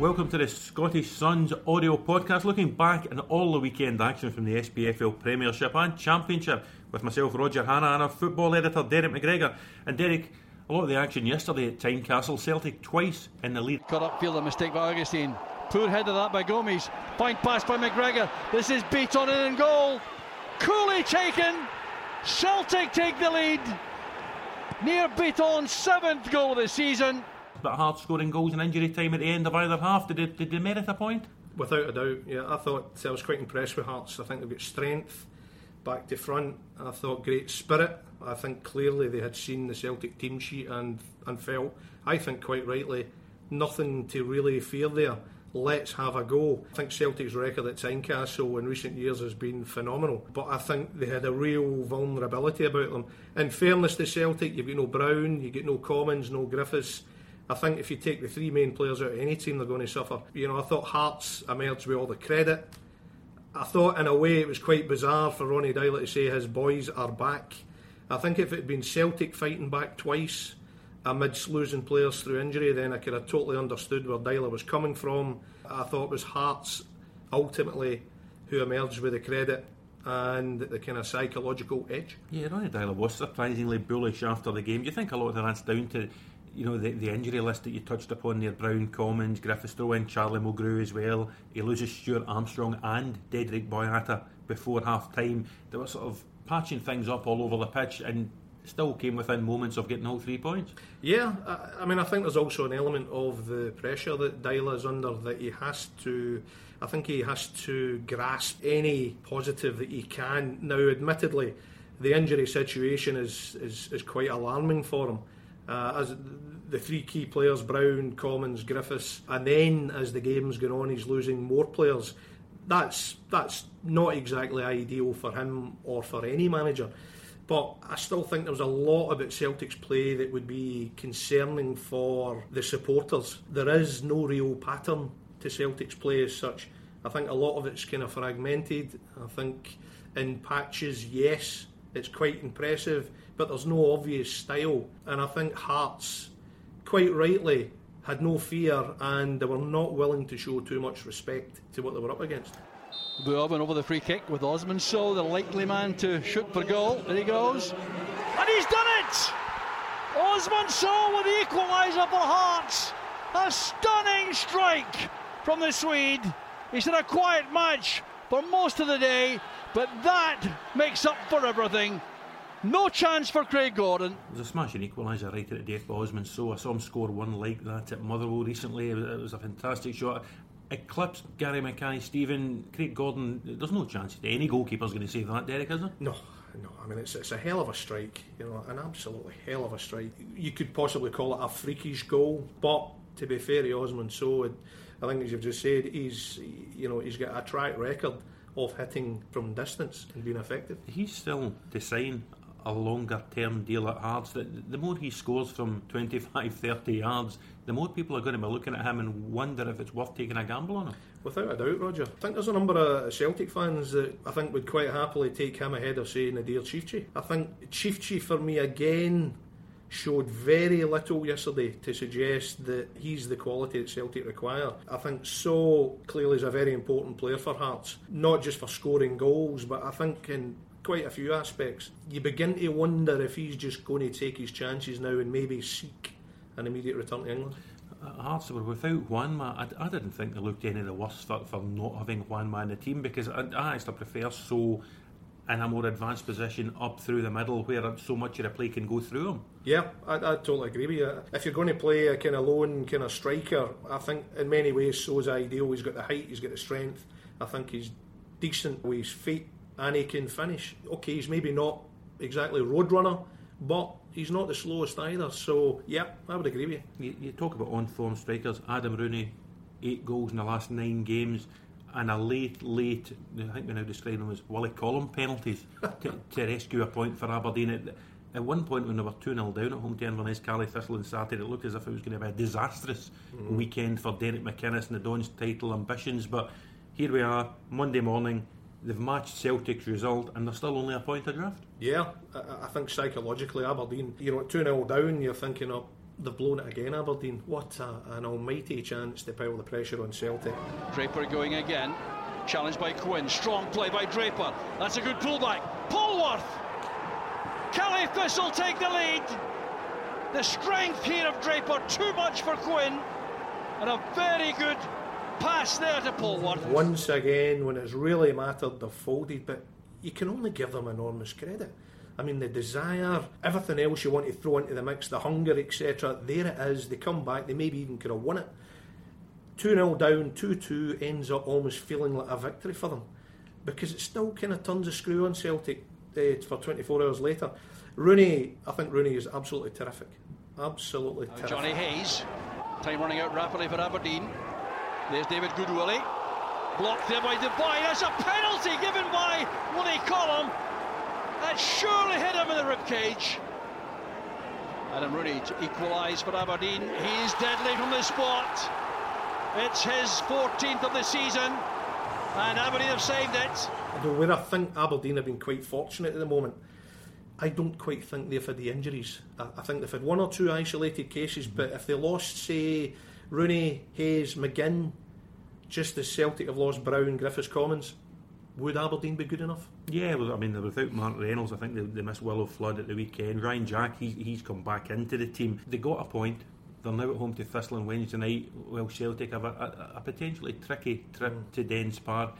Welcome to the Scottish Suns audio podcast, looking back on all the weekend action from the SPFL Premiership and Championship with myself, Roger Hannah, and our football editor, Derek McGregor. And Derek, a lot of the action yesterday at Tynecastle, Celtic twice in the lead. Cut upfield, a mistake by Augustyn. Poor head of that by Gomes. Fine pass by McGregor. This is Bitton in and goal. Coolly taken. Celtic take the lead. Nir Bitton's seventh goal of the season. But hard scoring goals in injury time at the end of either half. Did they, did they merit a point? Without a doubt, yeah. I thought I was quite impressed with Hearts. I think they've got strength back to front. I thought great spirit. I think clearly they had seen the Celtic team sheet and, and felt, I think quite rightly, nothing to really fear there. Let's have a go. I think Celtic's record at Tynecastle in recent years has been phenomenal, but I think they had a real vulnerability about them. In fairness to Celtic, you've got no Brown, you've got no Commons, no Griffiths. I think if you take the three main players out of any team, they're going to suffer. You know, I thought Hearts emerged with all the credit. I thought, in a way, it was quite bizarre for Ronnie Deila to say his boys are back. I think if it had been Celtic fighting back twice amidst losing players through injury, then I could have totally understood where Deila was coming from. I thought it was Hearts ultimately who emerged with the credit and the kind of psychological edge. Yeah, Ronnie Deila was surprisingly bullish after the game. Do you think a lot of that's down to you know, the, the injury list that you touched upon there, Brown, Commons, Griffiths, throw in Charlie Mulgrew as well. He loses Stuart Armstrong and Dedryck Boyata before half time. They were sort of patching things up all over the pitch and still came within moments of getting all three points. Yeah, I, I mean, I think there's also an element of the pressure that Deila is under that he has to. I think he has to grasp any positive that he can. Now, admittedly, the injury situation is, is, is quite alarming for him. Uh, as the three key players, Brown, Commons, Griffiths, and then as the game's going on, he's losing more players. That's that's not exactly ideal for him or for any manager. But I still think there was a lot about Celtic's play that would be concerning for the supporters. There is no real pattern to Celtic's play as such. I think a lot of it's kind of fragmented. I think in patches, yes, it's quite impressive, but there's no obvious style. And I think Hearts, quite rightly, had no fear and they were not willing to show too much respect to what they were up against. Buaben over the free kick with Osman Sow, the likely man to shoot for goal. There he goes. And he's done it! Osman Sow with the equaliser for Hearts. A stunning strike from the Swede. He's had a quiet match for most of the day, but that makes up for everything. No chance for Craig Gordon. There's a smashing equaliser right at the death by Osman Sow I saw him score one like that at Motherwell recently. It was a fantastic shot eclipsed Gary Mackay, Stephen, Craig Gordon. There's no chance that any goalkeeper's going to save that, Derek, is there? No, no. I mean, it's, it's a hell of a strike, you know, an absolutely hell of a strike. You could possibly call it a freakish goal, but to be fair to Osman Sow I think as you've just said, he's you know he's got a track record of hitting from distance and being effective. He's still to sign a longer term deal at Hearts. The, the more he scores from 25, 30 yards, the more people are going to be looking at him and wonder if it's worth taking a gamble on him. Without a doubt, Roger. I think there's a number of Celtic fans that I think would quite happily take him ahead of, say, Nadir Ciftci. I think Ciftci, for me, again, showed very little yesterday to suggest that he's the quality that Celtic require. I think Sow clearly is a very important player for Hearts, not just for scoring goals, but I think in quite a few aspects. You begin to wonder if he's just going to take his chances now and maybe seek an immediate return to England. Uh, Hearts were without Juanma. I, I didn't think they looked any the worse for, for not having Juanma in the team because I, I actually prefer Sow in a more advanced position up through the middle where so much of the play can go through him. Yeah, I, I totally agree with you. If you're going to play a kind of lone kind of striker, I think in many ways Sow is ideal. He's got the height, he's got the strength. I think he's decent with his feet and he can finish. Okay, he's maybe not exactly roadrunner, but he's not the slowest either. So, yeah, I would agree with you. You, you talk about on form strikers. Adam Rooney, eight goals in the last nine games, and a late, late, I think we now describe them as Willie Collum penalties to, to, rescue a point for Aberdeen. At, at one point, when they were 2 0 down at home to Inverness, Caley Thistle on Saturday, it looked as if it was going to be a disastrous mm-hmm. weekend for Derek McInnes and the Dons title ambitions. But here we are, Monday morning. They've matched Celtic's result and they're still only a point adrift. Yeah, I, I think psychologically, Aberdeen, you know, 2 0 down, you're thinking, oh, they've blown it again, Aberdeen. What a, an almighty chance to pile the pressure on Celtic. Draper going again, challenged by Quinn. Strong play by Draper. That's a good pullback. Polworth! Caley Thistle take the lead. The strength here of Draper, too much for Quinn. And a very good pass there to Polworth. Once again, when it's really mattered, they've folded, but you can only give them enormous credit. I mean, the desire, everything else you want to throw into the mix, the hunger, etc. There it is. They come back. They maybe even could have won it. 2 0 down, 2 2 ends up almost feeling like a victory for them because it still kind of turns a screw on Celtic uh, for 24 hours later. Rooney, I think Rooney is absolutely terrific. Absolutely terrific. Johnny Hayes, time running out rapidly for Aberdeen. There's David Goodwillie. Blocked there by Devine. That's a penalty given by Willie Collum. That surely hit him in the ribcage. Adam Rooney to equalise for Aberdeen. He is deadly from the spot. It's his 14th of the season, and Aberdeen have saved it. Although where I think Aberdeen have been quite fortunate at the moment, I don't quite think they've had the injuries. I, I think they've had one or two isolated cases, but if they lost, say, Rooney, Hayes, McGinn, just as Celtic have lost Brown, Griffiths, Commons, would Aberdeen be good enough? Yeah, well, I mean, without Mark Reynolds, I think they, they missed Willo Flood at the weekend. Ryan Jack, he, he's come back into the team. They got a point. They're now at home to Thistle on Wednesday night. Well, Celtic have a, a, a potentially tricky trip mm. to Dens Park.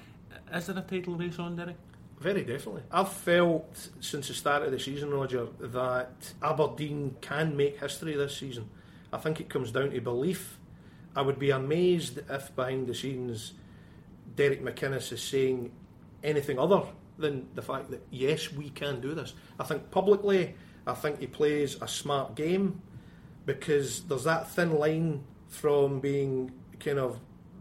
Is there a title race on, Derek? Very definitely. I've felt since the start of the season, Roger, that Aberdeen can make history this season. I think it comes down to belief I would be amazed if behind the scenes Derek McInnes is saying anything other than the fact that yes, we can do this. I think publicly, I think he plays a smart game because there's that thin line from being kind of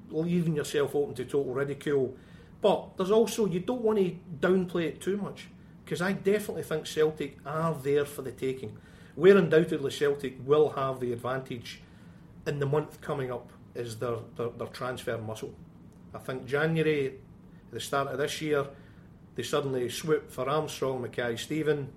leaving yourself open to total ridicule, but there's also you don't want to downplay it too much because I definitely think Celtic are there for the taking. Where undoubtedly Celtic will have the advantage in the month coming up is their, their, their transfer muscle. I think January, the start of this year, they suddenly swoop for Armstrong, Mackay, Steven.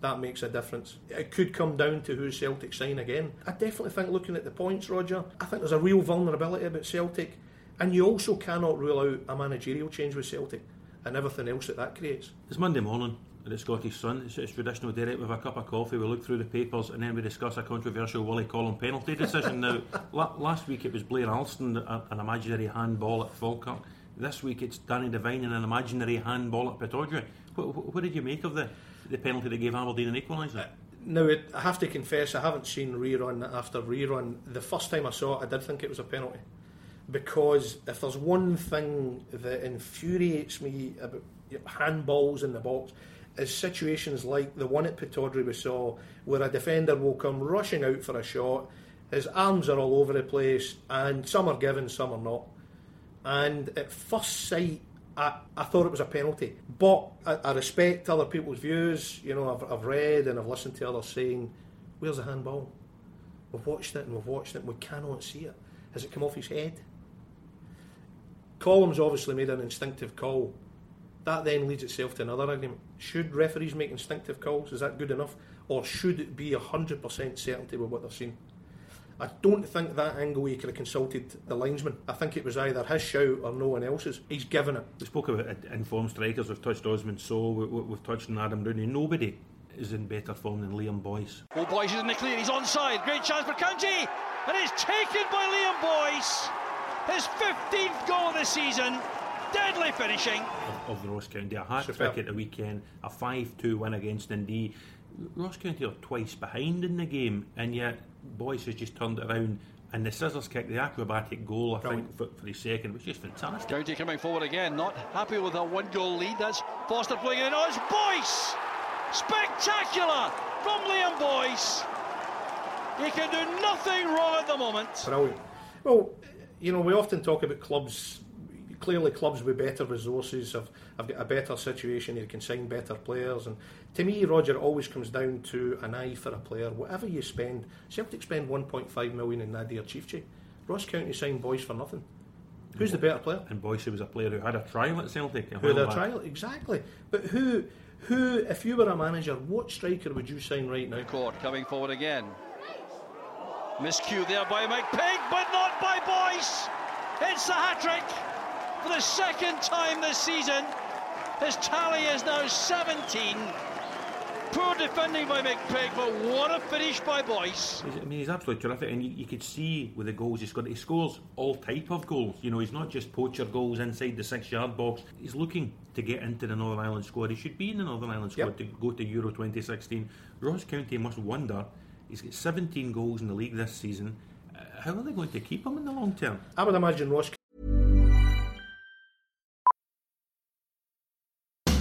That makes a difference. It could come down to who Celtic sign again. I definitely think looking at the points, Roger, I think there's a real vulnerability about Celtic. And you also cannot rule out a managerial change with Celtic and everything else that that creates. It's Monday morning at the Scottish Sun. It's, it's traditional, Derek, with a cup of coffee. We look through the papers and then we discuss a controversial Willie Collum penalty decision. now, last week it was Blair Alston, an imaginary handball at Falkirk. This week it's Danny Devine and an imaginary handball at Pittodrie. What, what, did you make of the, the penalty that gave Aberdeen an equaliser? Uh, now, I have to confess, I haven't seen rerun after rerun. The first time I saw it, I did think it was a penalty. Because if there's one thing that infuriates me about handballs in the box, is situations like the one at Pittodrie we saw, where a defender will come rushing out for a shot, his arms are all over the place, and some are given, some are not. And at first sight, I, I thought it was a penalty. But I, I respect other people's views. You know, I've, I've read and I've listened to others saying, Where's the handball? We've watched it and we've watched it and we cannot see it. Has it come off his head? Collum's obviously made an instinctive call that then leads itself to another argument. Should referees make instinctive calls? Is that good enough? Or should it be 100% certainty with what they're seeing? I don't think that angle he could have consulted the linesman. I think it was either his shout or no one else's. He's given it. We spoke about informed strikers. We've touched Osman Sow. We've touched on Adam Rooney. Nobody is in better form than Liam Boyce. Oh, Boyce is in the clear. He's onside. Great chance for County. And it's taken by Liam Boyce. His 15th goal of the season. Deadly finishing. Of, of the Ross County. A hat trick at the weekend, a 5 2 win against Dundee. Ross County are twice behind in the game, and yet Boyce has just turned it around. And the scissors kick, the acrobatic goal, I think, for, for the second, was just fantastic. County coming forward again, not happy with a one goal lead. That's Foster playing in. Oh, it's Boyce! Spectacular from Liam Boyce. He can do nothing wrong at the moment. Brilliant. Well, you know, we often talk about clubs. Clearly, clubs with better resources have, have got a better situation. They can sign better players. And to me, Roger, it always comes down to an eye for a player. Whatever you spend, Celtic spend 1.5 million in Nadir Ciftci. Ross County signed Boyce for nothing. Who's the better player? And Boyce was a player who had a trial at Celtic. Who had a trial, exactly. But who, who, if you were a manager, what striker would you sign right now? Court coming forward again. Miscue there by Mike McPake, but not by Boyce. It's a hat trick for the second time this season. His tally is now 17. Poor defending by McPake, but what a finish by Boyce. I mean, he's absolutely terrific, and you, you could see with the goals he's got. He scores all type of goals. You know, he's not just poacher goals inside the six-yard box. He's looking to get into the Northern Ireland squad. He should be in the Northern Ireland squad Yep. to go to Euro 2016. Ross County must wonder. He's got 17 goals in the league this season. Uh, how are they going to keep him in the long term? I would imagine Ross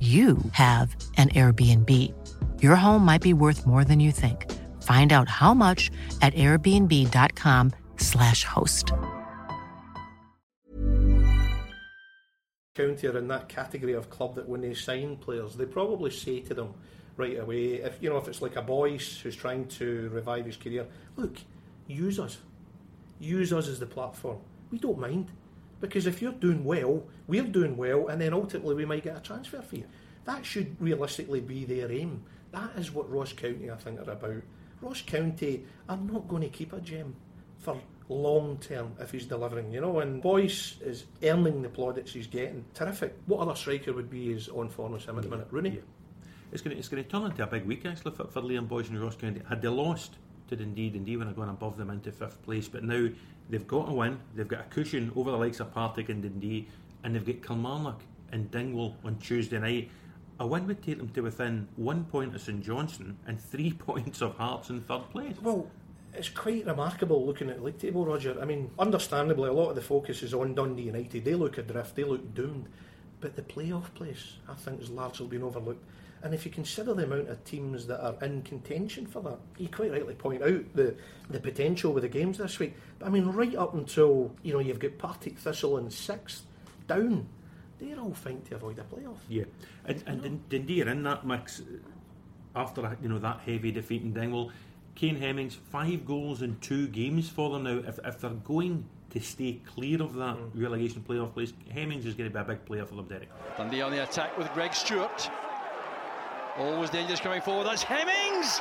you have an Airbnb. Your home might be worth more than you think. Find out how much at airbnb.com/slash host. County are in that category of club that when they sign players, they probably say to them right away, if you know if it's like a Boyce who's trying to revive his career, look, use us, use us as the platform. We don't mind because if you're doing well, we're doing well, and then ultimately we might get a transfer fee. That should realistically be their aim. That is what Ross County, I think, are about. Ross County are not going to keep a gem for long term if he's delivering, you know. And Boyce is earning the plaudits he's getting. Terrific. What other striker would be his on form as him at the minute? Rooney. Yeah. It's going to it's going to turn into a big week actually for, for Liam Boyce and Ross County. Had they lost to Dundee, Dundee I've gone above them into fifth place. But now they've got a win. They've got a cushion over the likes of Partick and Dundee, and they've got Kilmarnock and Dingwall on Tuesday night. A win would take them to within one point of St Johnstone and three points of Hearts in third place. Well, it's quite remarkable looking at the league table, Roger. I mean, understandably, a lot of the focus is on Dundee United. They look adrift, they look doomed. But the playoff place, I think, has largely been overlooked. And if you consider the amount of teams that are in contention for that, you quite rightly point out the, the potential with the games this week. But I mean, right up until, you know, you've got Partick Thistle in sixth, down, they're all fighting to avoid a playoff. Yeah, and, and Dun- Dundee are in that mix uh, after you know that heavy defeat in Dingwall. Kane Hemmings five goals in two games for them now. If, if they're going to stay clear of that mm. relegation playoff place, Hemmings is going to be a big player for them, Derek. Dundee on the attack with Greg Stewart. Always dangerous coming forward. That's Hemmings.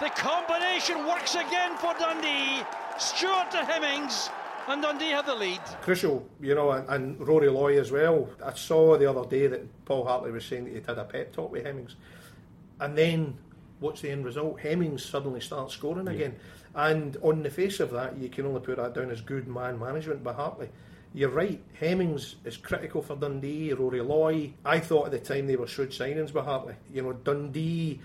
The combination works again for Dundee. Stewart to Hemmings, and Dundee have the lead. crucial, you know, and, and Rory Loy as well. I saw the other day that Paul Hartley was saying that he'd had a pep talk with Hemmings, and then what's the end result? Hemmings suddenly starts scoring again, and on the face of that, you can only put that down as good man management by Hartley. You're right. Hemmings is critical for Dundee. Rory Loy. I thought at the time they were shrewd signings by Hartley. You know, Dundee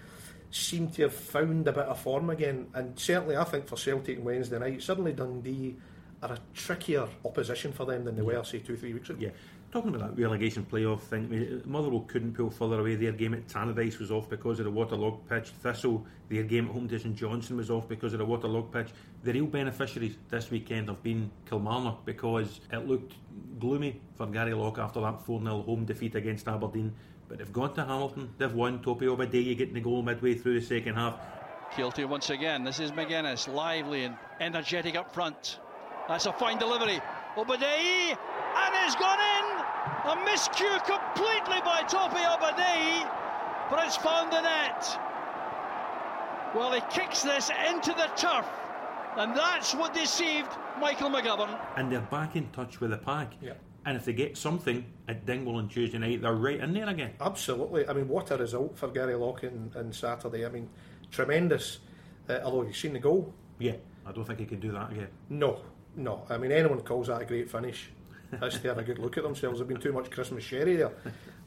seem to have found a bit of form again, and certainly I think for Celtic on Wednesday night, suddenly Dundee are a trickier opposition for them than they were, say, two, three weeks ago. Yeah, talking about that relegation playoff thing, I mean, Motherwell couldn't pull further away. Their game at Tannadice was off because of the waterlogged pitch. Thistle, their game at home to St Johnstone was off because of the waterlogged pitch. The real beneficiaries this weekend have been Kilmarnock because it looked gloomy for Gary Locke after that 4 0 home defeat against Aberdeen. but they've gone to Hamilton, they've won. Tope Obadeyi getting the goal midway through the second half. Guilty once again. This is Magennis, lively and energetic up front. That's a fine delivery. Obadeyi, and it's gone in. A miscue completely by Tope Obadeyi, but it's found the net. Well, he kicks this into the turf, and that's what deceived Michael McGovern. And they're back in touch with the pack. Yeah. And if they get something at Dingwall on Tuesday night, they're right in there again. Absolutely. I mean, what a result for Gary Locke on Saturday. I mean, tremendous. Uh, although you've seen the goal. Yeah, I don't think he can do that again. No, no. I mean, anyone calls that a great finish to have a good look at themselves. There's been too much Christmas sherry there.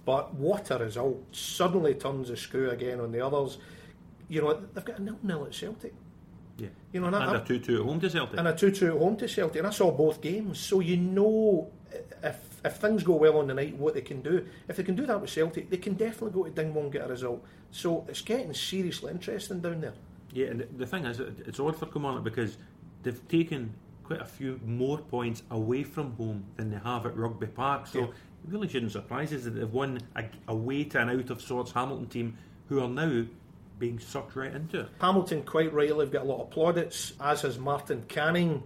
But what a result. Suddenly turns the screw again on the others. You know, they've got a nil-nil at Celtic. Yeah. You know, and, and a 2 2 at home to Celtic. And a 2 2 at home to Celtic. And I saw both games. So you know if, if things go well on the night, what they can do. If they can do that with Celtic, they can definitely go to Dingwall and get a result. So it's getting seriously interesting down there. Yeah, and the thing is, it's odd for Kilmarnock because they've taken quite a few more points away from home than they have at Rugby Park. So Yeah. it really shouldn't surprise us that they've won a, away to an out of sorts Hamilton team who are now being sucked right into it. Hamilton, quite rightly, have got a lot of plaudits, as has Martin Canning,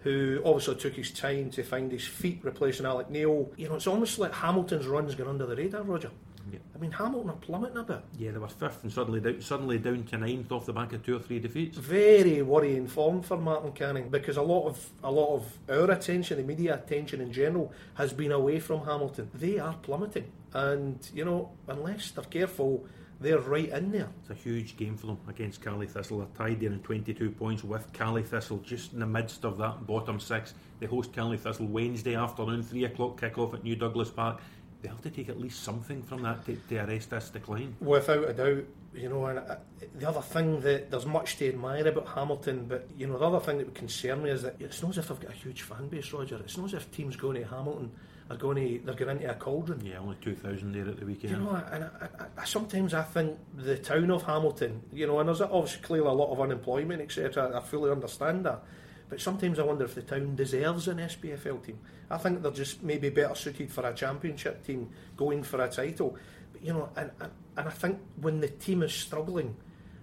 who obviously took his time to find his feet replacing Alex Neil. You know, it's almost like Hamilton's run's gone under the radar, Roger. Yeah. I mean, Hamilton are plummeting a bit. Yeah, they were fifth and suddenly down, suddenly down to ninth off the back of two or three defeats. Very worrying form for Martin Canning because a lot of a lot of our attention, the media attention in general, has been away from Hamilton. They are plummeting, and you know, unless they're careful, they're right in there. It's a huge game for them against Caley Thistle. They're tied there in 22 points with Caley Thistle just in the midst of that bottom six. They host Caley Thistle Wednesday afternoon, 3 o'clock kick-off at New Douglas Park. They have to take at least something from that to, to arrest this decline. Without a doubt, you know, and uh, the other thing that there's much to admire about Hamilton, but you know, the other thing that would concern me is that it's not as if they've got a huge fan base, Roger. It's not as if teams going to Hamilton are going to they're going into a cauldron. Yeah, only 2,000 there at the weekend. You know, and I, I, I, sometimes I think the town of Hamilton, you know, and there's obviously clearly a lot of unemployment, etc. I fully understand that. But sometimes I wonder if the town deserves an SPFL team. I think they're just maybe better suited for a championship team going for a title. But, you know, and, and, and I think when the team is struggling,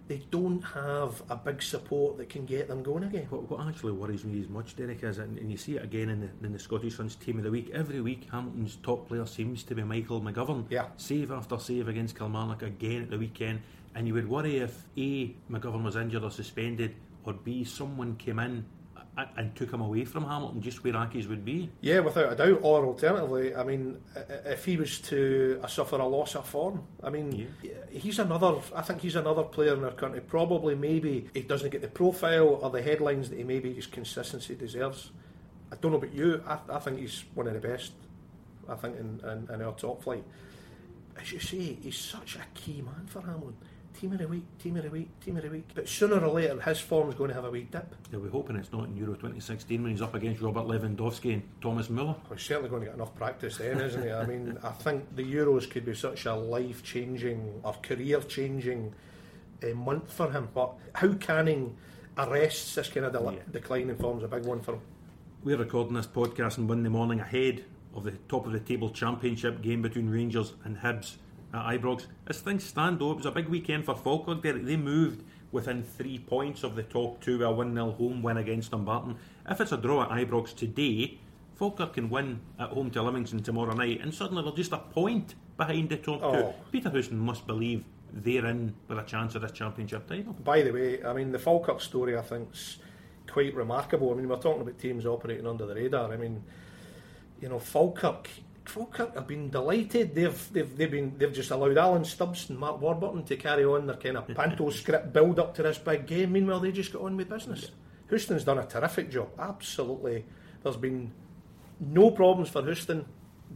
they don't have a big support that can get them going again. What, what actually worries me as much, Derek, is, and, and you see it again in the, in the Scottish Suns team of the week, every week Hamilton's top player seems to be Michael McGovern. Yeah. Save after save against Kilmarnock again at the weekend. And you would worry if A, McGovern was injured or suspended, or B, someone came in and, took him away from Hamilton just where Aki's would be. Yeah, without a doubt. Or alternatively, I mean, if he was to uh, suffer a loss of form, I mean, he's another. I think he's another player in our country. Probably, maybe he doesn't get the profile or the headlines that he maybe his consistency deserves. I don't know about you. I, I think he's one of the best. I think in, in, in our top flight. As you say, he's such a key man for Hamlin. Team of the week, team of the week, team of the week. But sooner or later, his form's going to have a wee dip. They'll be hoping it's not in Euro 2016 when he's up against Robert Lewandowski and Thomas Muller. Well, he's certainly going to get enough practice then, isn't he? I mean, I think the Euros could be such a life changing or career changing uh, month for him. But how Canning arrests this kind of del- Yeah. decline in form is a big one for him. We're recording this podcast on Monday morning ahead of the top of the table championship game between Rangers and Hibs at Ibrox. As things stand, though, it was a big weekend for Falkirk. They, they moved within three points of the top two with a 1 0 home win against Dumbarton. If it's a draw at Ibrox today, Falkirk can win at home to Livingston tomorrow night, and suddenly they're just a point behind the top Oh. two. Peter Houston must believe they're in with a chance of this championship title. By the way, I mean, the Falkirk story I think is quite remarkable. I mean, we're talking about teams operating under the radar. I mean, you know, Falkirk. Falkirk have been delighted. They've they've they've been they've just allowed Alan Stubbs and Mark Warburton to carry on their kind of panto script build up to this big game. Meanwhile, they just got on with business. Houston's done a terrific job. Absolutely, there's been no problems for Houston.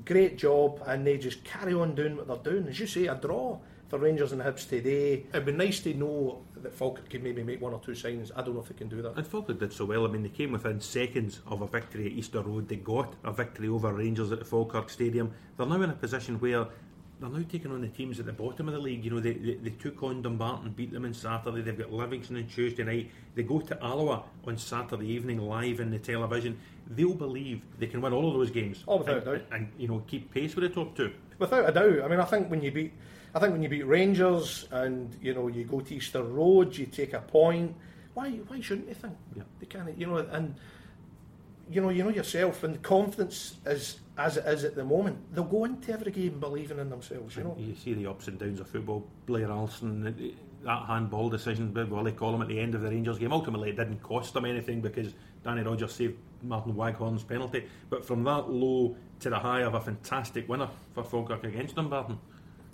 Great job, and they just carry on doing what they're doing. As you say, a draw for Rangers and Hibs today. It'd be nice to know that Falkirk could maybe make one or two signings. I don't know if they can do that. And Falkirk did so well. I mean, they came within seconds of a victory at Easter Road. They got a victory over Rangers at the Falkirk Stadium. They're now in a position where they're now taking on the teams at the bottom of the league. You know, they, they, they took on Dumbarton, beat them on Saturday. They've got Livingston on Tuesday night. They go to Alloa on Saturday evening live in the television. They'll believe they can win all of those games. Oh, without and, doubt. And, you know, keep pace with the top two. Without a doubt. I mean, I think when you beat, I think when you beat Rangers and you know you go to Easter Road, you take a point. Why? Why shouldn't they think? Yeah. They can't. You know, and you know, you know yourself, and confidence is as it is at the moment. They'll go into every game believing in themselves. You know. You see the ups and downs of football. Blair Alston, that handball decision, with Willie Collum at the end of the Rangers game. Ultimately, it didn't cost them anything because Danny Rogers saved Martin Waghorn's penalty. But from that low to the high of a fantastic winner for Falkirk against Dumbarton.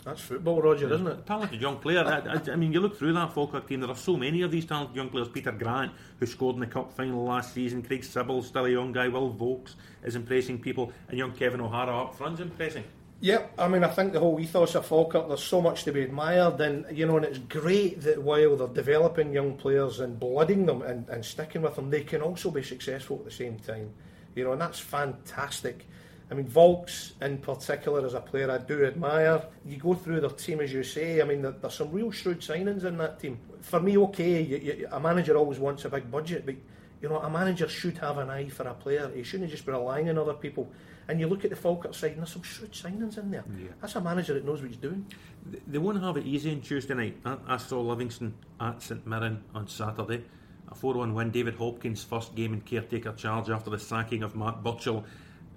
That's football, Roger, isn't it? Talented young player. I, I, mean, you look through that Falkirk team, there are so many of these talented young players. Peter Grant, who scored in the Cup final last season, Craig Sibbald, still a young guy, Will Vaulks is impressing people, and young Kevin O'Hara up front's impressing. Yep, I mean, I think the whole ethos of Falkirk, there's so much to be admired, and you know, and it's great that while they're developing young players and blooding them and, and sticking with them, they can also be successful at the same time. You know, and that's fantastic. I mean, Vaulks in particular is a player I do admire. You go through their team, as you say, I mean, there, there's some real shrewd signings in that team. For me, okay, you, you, a manager always wants a big budget, but you know, a manager should have an eye for a player. He shouldn't just be relying on other people. And you look at the Falkirk side, and there's some shrewd signings in there. Yeah. That's a manager that knows what he's doing. They- They won't have it easy on Tuesday night. I, I saw Livingston at St Mirren on Saturday. A 4 1 win. David Hopkins' first game in caretaker charge after the sacking of Mark Burchill.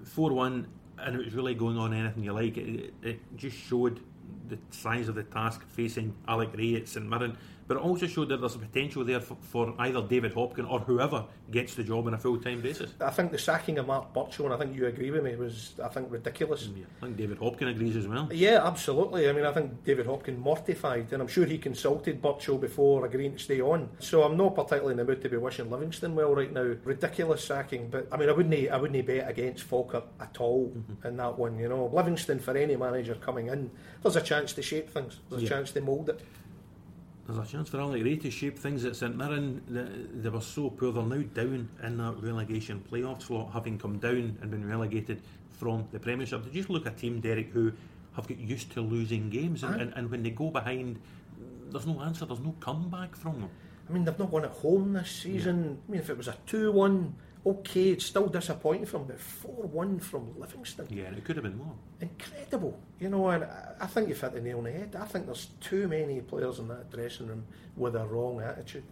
4 1, and it was really going on anything you like. It, it, it just showed the size of the task facing Alex Rae at St Mirren, but it also showed that there's a potential there for, for either David Hopkin or whoever gets the job on a full time basis. I think the sacking of Mark Burchill, and I think you agree with me, was I think ridiculous. Mm, yeah, I think David Hopkin agrees as well. Yeah, absolutely. I mean, I think David Hopkin mortified, and I'm sure he consulted Burchill before agreeing to stay on. So I'm not particularly in the mood to be wishing Livingston well right now. Ridiculous sacking, but I mean, I wouldn't, I wouldn't bet against Falkirk at all mm-hmm. in that one. You know, Livingston for any manager coming in, there's a chance to shape things. There's Yeah. a chance to mould it. There's a chance for Alex Rae to shape things at St Mirren. They, were so poor, they're now down in that relegation playoff slot, having come down and been relegated from the Premiership. Did you just look at a team, Derek, who have got used to losing games, and, and, and when they go behind, there's no answer, there's no comeback from them. I mean, they've not won at home this season. I mean, if it was a 2 1, okay, it's still disappointing from but 4 1 from Livingston. Yeah, and it could have been more. incredible. You know, and I- I think you've hit the nail on the head. I think there's too many players in that dressing room with a wrong attitude.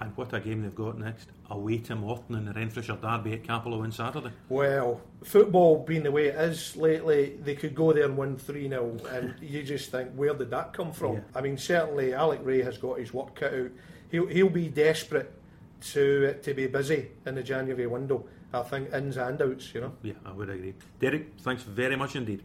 And what a game they've got next. Away to Morton in the Renfrewshire Derby at Cappielow on Saturday. Well, football being the way it is lately, they could go there and win 3 0, and you just think, where did that come from? Yeah. I mean, certainly Alex Rae has got his work cut out. He'll, he'll be desperate to uh, to be busy in the January window. I think ins and outs, you know. Yeah, I would agree. Derek, thanks very much indeed.